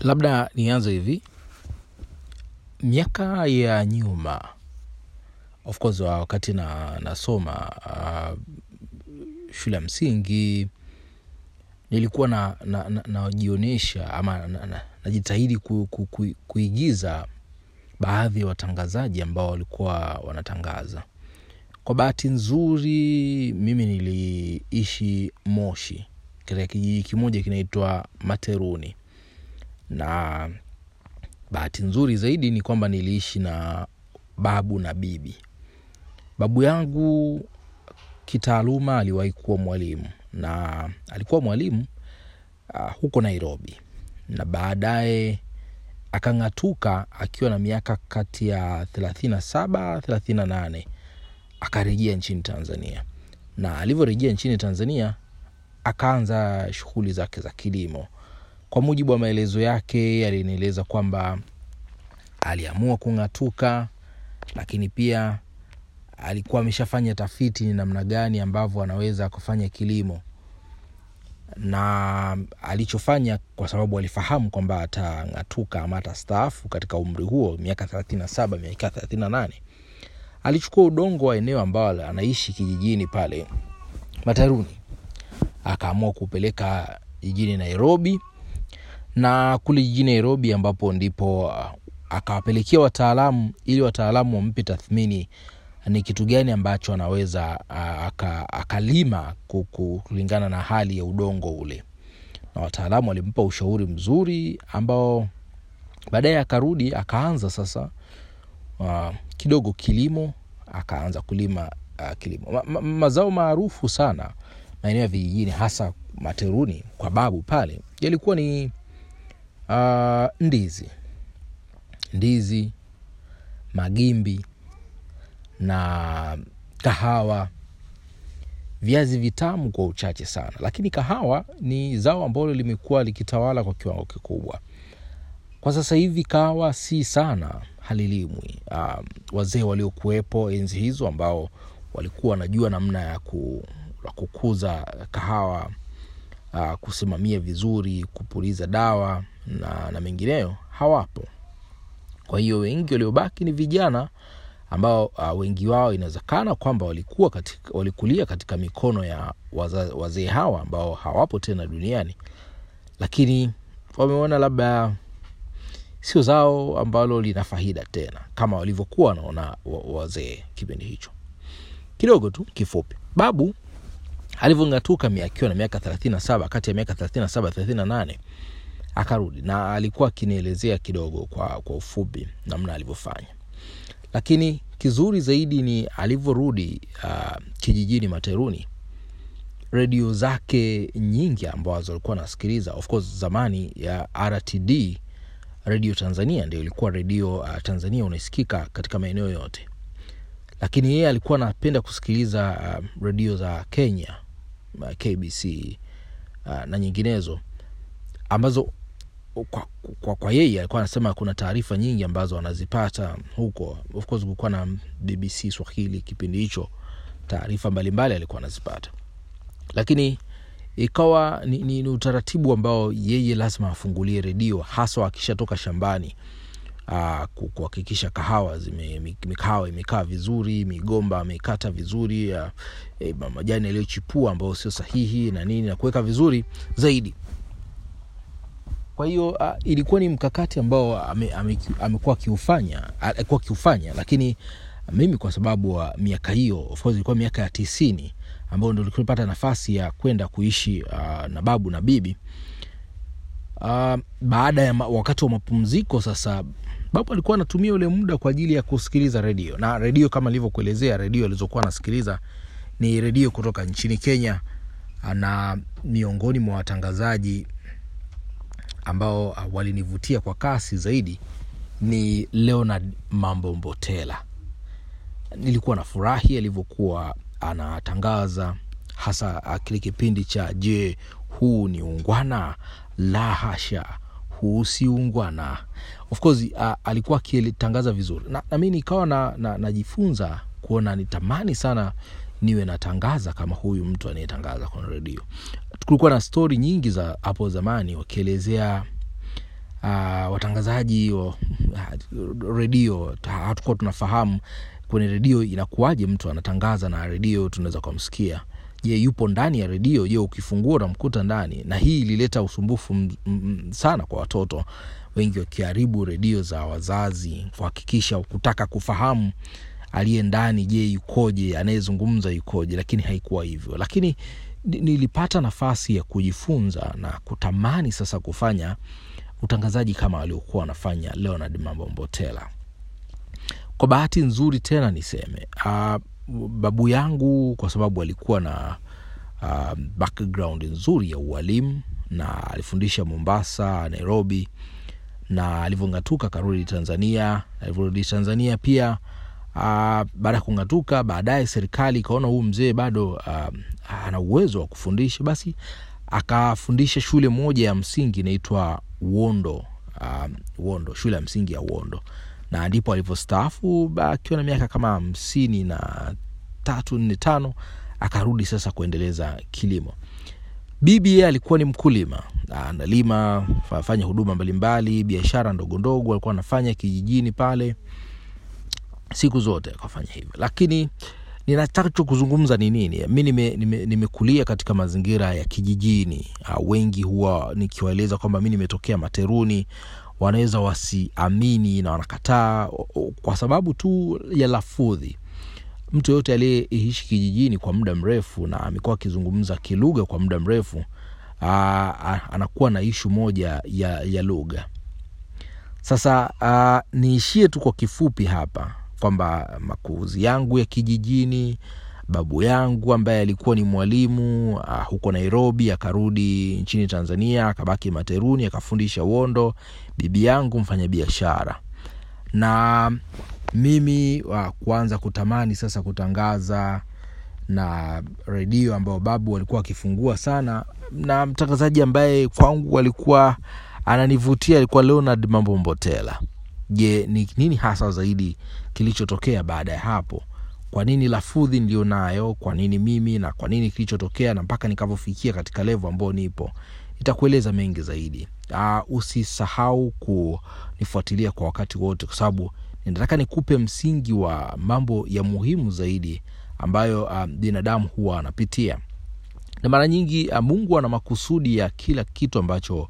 labda nianze hivi. Miaka ya nyuma of course wa- wakati na nasoma uh, shule ya msingi nilikuwa najionyesha na, na na ama na, na, najitahidi ku, ku, ku, kuigiza baadhi ya watangazaji ambao walikuwa wanatangaza. Kwa bahati nzuri mimi niliishi moshi katika kijiji kimoja kinaitwa materuni na bahati nzuri zaidi ni kwamba niliishi na babu na bibi. Babu yangu kitaaluma aliwahi kuwa mwalimu na alikuwa mwalimu uh, huko nairobi. Na baadaye akang'atuka akiwa na miaka kati ya 37 38 akarejea nchini tanzania. Na alivyorejea nchini tanzania akaanza shughuli zake za kilimo kwa mujibu wa maelezo yake alinieleza kwamba aliamua kung'atuka lakini pia alikuwa ameshafanya tafiti ni namna gani ambavyo anaweza kufanya kilimo. Na alichofanya kwa sababu alifahamu kwamba atang'atuka ama atastaafu katika umri huo miaka 37 miaka 38 alichukua udongo wa eneo ambao anaishi kijijini pale mataruni. Akaamua kupeleka jijini nairobi na kule jijini nairobi ambapo ndipo uh, akawapelekea wataalamu ili wataalamu wampe tathmini ni kitu gani ambacho anaweza uh, akalima ku- ku- kulingana na hali ya udongo ule. Na wataalamu walimpa ushauri mzuri ambao baadaye akarudi akaanza sasa uh, kidogo kilimo akaanza kulima uh, kilimo. Ma, ma, mazao maarufu sana maeneo ya vijijini hasa materuni kwa babu pale yalikuwa ni uh, ndizi. Ndizi magimbi na kahawa. Viazi vitamu kwa uchache sana. Lakini kahawa ni zao ambalo limekuwa likitawala kwa kiwango kikubwa. Kwa sasa hivi kahawa si sana halilimwi. Um, wazee waliokuwepo enzi hizo ambao walikuwa wanajua namna ya ku, kukuza kahawa uh, kusimamia vizuri kupuliza dawa na, na mengineyo hawapo. Kwa hiyo wengi waliobaki ni vijana ambao uh, wengi wao inawezekana kwamba walikuwa katika, walikulia katika mikono ya wazee hawa ambao hawapo tena duniani. Lakini wameona labda sio zao ambalo lina faida tena kama walivyokuwa wanaona wazee kipindi hicho. Kidogo tu kifupi. Babu alivyong'atuka akiwa na miaka 37 kati ya miaka 37 38 akarudi na alikuwa akinielezea kidogo kwa, kwa ufupi namna alivyofanya. Lakini kizuri zaidi ni alivyorudi uh, kijijini materuni. Redio zake nyingi ambazo alikuwa anasikiliza of course zamani ya rtd redio tanzania ndio ilikuwa redio uh, tanzania unaisikika katika maeneo yote. Lakini yeye alikuwa anapenda kusikiliza uh, redio za kenya uh, kbc uh, na nyinginezo ambazo kwa, kwa, kwa yeye alikuwa anasema kuna taarifa nyingi ambazo anazipata huko. Of course kulikuwa na bbc swahili kipindi hicho taarifa mbalimbali alikuwa anazipata. Lakini ikawa ni, ni, ni utaratibu ambao yeye lazima afungulie redio haswa akishatoka shambani ku- kuhakikisha kahawa zime, mi- mikahawa imekaa vizuri migomba amekata vizuri uh, e, majani yaliyochipua ambayo sio sahihi na nini na kuweka vizuri zaidi. Kwa hiyo uh, ilikuwa ni mkakati ambao ame- ame- amekuwa akiufanya akiufanya lakini mimi kwa sababu wa miaka hiyo of course ilikuwa miaka ya tisini ambayo ndo tulipata nafasi ya kwenda kuishi uh, na babu na bibi. Uh, baada ya ma, wakati wa mapumziko sasa babu alikuwa anatumia ule muda kwa ajili ya kusikiliza redio. Na redio kama ilivyokuelezea redio alizokuwa anasikiliza ni redio kutoka nchini kenya. Na miongoni mwa watangazaji ambao uh, walinivutia kwa kasi zaidi ni leonard mambo mbotela nilikuwa na furahi alivyokuwa anatangaza hasa uh, kile kipindi cha je huu ni ungwana? La hasha huu si ungwana of course uh, alikuwa akitangaza vizuri. Na, na mi nikawa na, na, najifunza kuona nitamani sana niwe natangaza kama huyu mtu anayetangaza kwenye redio kulikuwa na stori nyingi za hapo zamani wakielezea uh, watangazaji wa uh, redio hatukuwa tunafahamu kwenye redio inakuwaje mtu anatangaza na redio tunaweza kumsikia je yupo ndani ya redio? Je ukifungua utamkuta ndani? Na hii ilileta usumbufu m, m, sana kwa watoto wengi wakiharibu redio za wazazi kuhakikisha kutaka kufahamu aliye ndani je yukoje anayezungumza yukoje lakini haikuwa hivyo. Lakini nilipata nafasi ya kujifunza na kutamani sasa kufanya utangazaji kama aliokuwa wanafanya leonard mambo mbotela. Kwa bahati nzuri tena niseme uh, babu yangu kwa sababu alikuwa na uh, background nzuri ya ualimu na alifundisha mombasa nairobi na alivyong'atuka akarudi tanzania. Alivyorudi tanzania pia uh, baada ya kung'atuka baadaye serikali ikaona huu mzee bado uh, ana uwezo wa kufundisha basi akafundisha shule moja ya msingi inaitwa uondo uh, uondo shule ya msingi ya uondo na ndipo alivyostaafu akiwa na miaka kama hamsini na tatu nne tano akarudi sasa kuendeleza kilimo. Bibi yeye alikuwa ni mkulima analima fanya huduma mbalimbali biashara ndogo ndogo alikuwa anafanya kijijini pale siku zote akafanya hivyo. Lakini ninatacho kuzungumza ni nini? Mi nimekulia nime, nime katika mazingira ya kijijini. Wengi huwa nikiwaeleza kwamba mi nimetokea materuni wanaweza wasiamini na wanakataa kwa sababu tu ya lafudhi. Mtu yoyote aliyeishi kijijini kwa muda mrefu na amekuwa akizungumza kilugha kwa muda mrefu aa, anakuwa na ishu moja ya, ya lugha. Sasa niishie tu kwa kifupi hapa kwamba makuzi yangu ya kijijini babu yangu ambaye alikuwa ni mwalimu uh, huko nairobi akarudi nchini tanzania akabaki materuni akafundisha uondo bibi yangu mfanyabiashara na mimi uh, kuanza kutamani sasa kutangaza na redio ambayo babu alikuwa akifungua sana na mtangazaji ambaye kwangu alikuwa ananivutia alikuwa leonard mambo mbotela je ni nini hasa zaidi kilichotokea baada ya hapo kwa nini lafudhi nilionayo? Kwa nini mimi? Na kwa nini kilichotokea? Na mpaka nikavyofikia katika levo ambayo nipo. Itakueleza mengi zaidi. Uh, usisahau kunifuatilia kwa wakati wote kwa sababu ninataka nikupe msingi wa mambo ya muhimu zaidi ambayo uh, binadamu huwa anapitia. Na mara nyingi uh, mungu ana makusudi ya kila kitu ambacho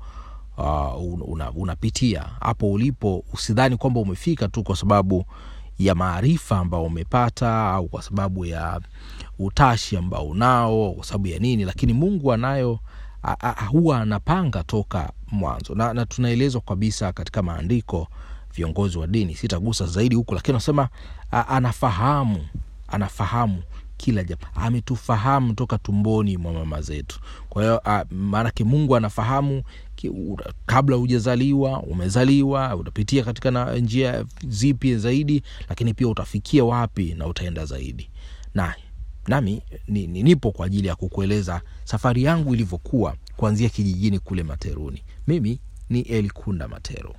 uh, una, unapitia. Hapo ulipo usidhani kwamba umefika tu kwa sababu ya maarifa ambao umepata au kwa sababu ya utashi ambao unao kwa sababu ya nini lakini mungu anayo huwa anapanga toka mwanzo. Na, na tunaelezwa kabisa katika maandiko viongozi wa dini sitagusa zaidi huku lakini anasema anafahamu anafahamu kila jambo ametufahamu toka tumboni mwa mama zetu. Kwa hiyo maanake mungu anafahamu kabla hujazaliwa umezaliwa utapitia katika na njia zipi zaidi lakini pia utafikia wapi na utaenda zaidi. Na nami ni, ni, nipo kwa ajili ya kukueleza safari yangu ilivyokuwa kuanzia kijijini kule materuni. Mimi ni elkunda matero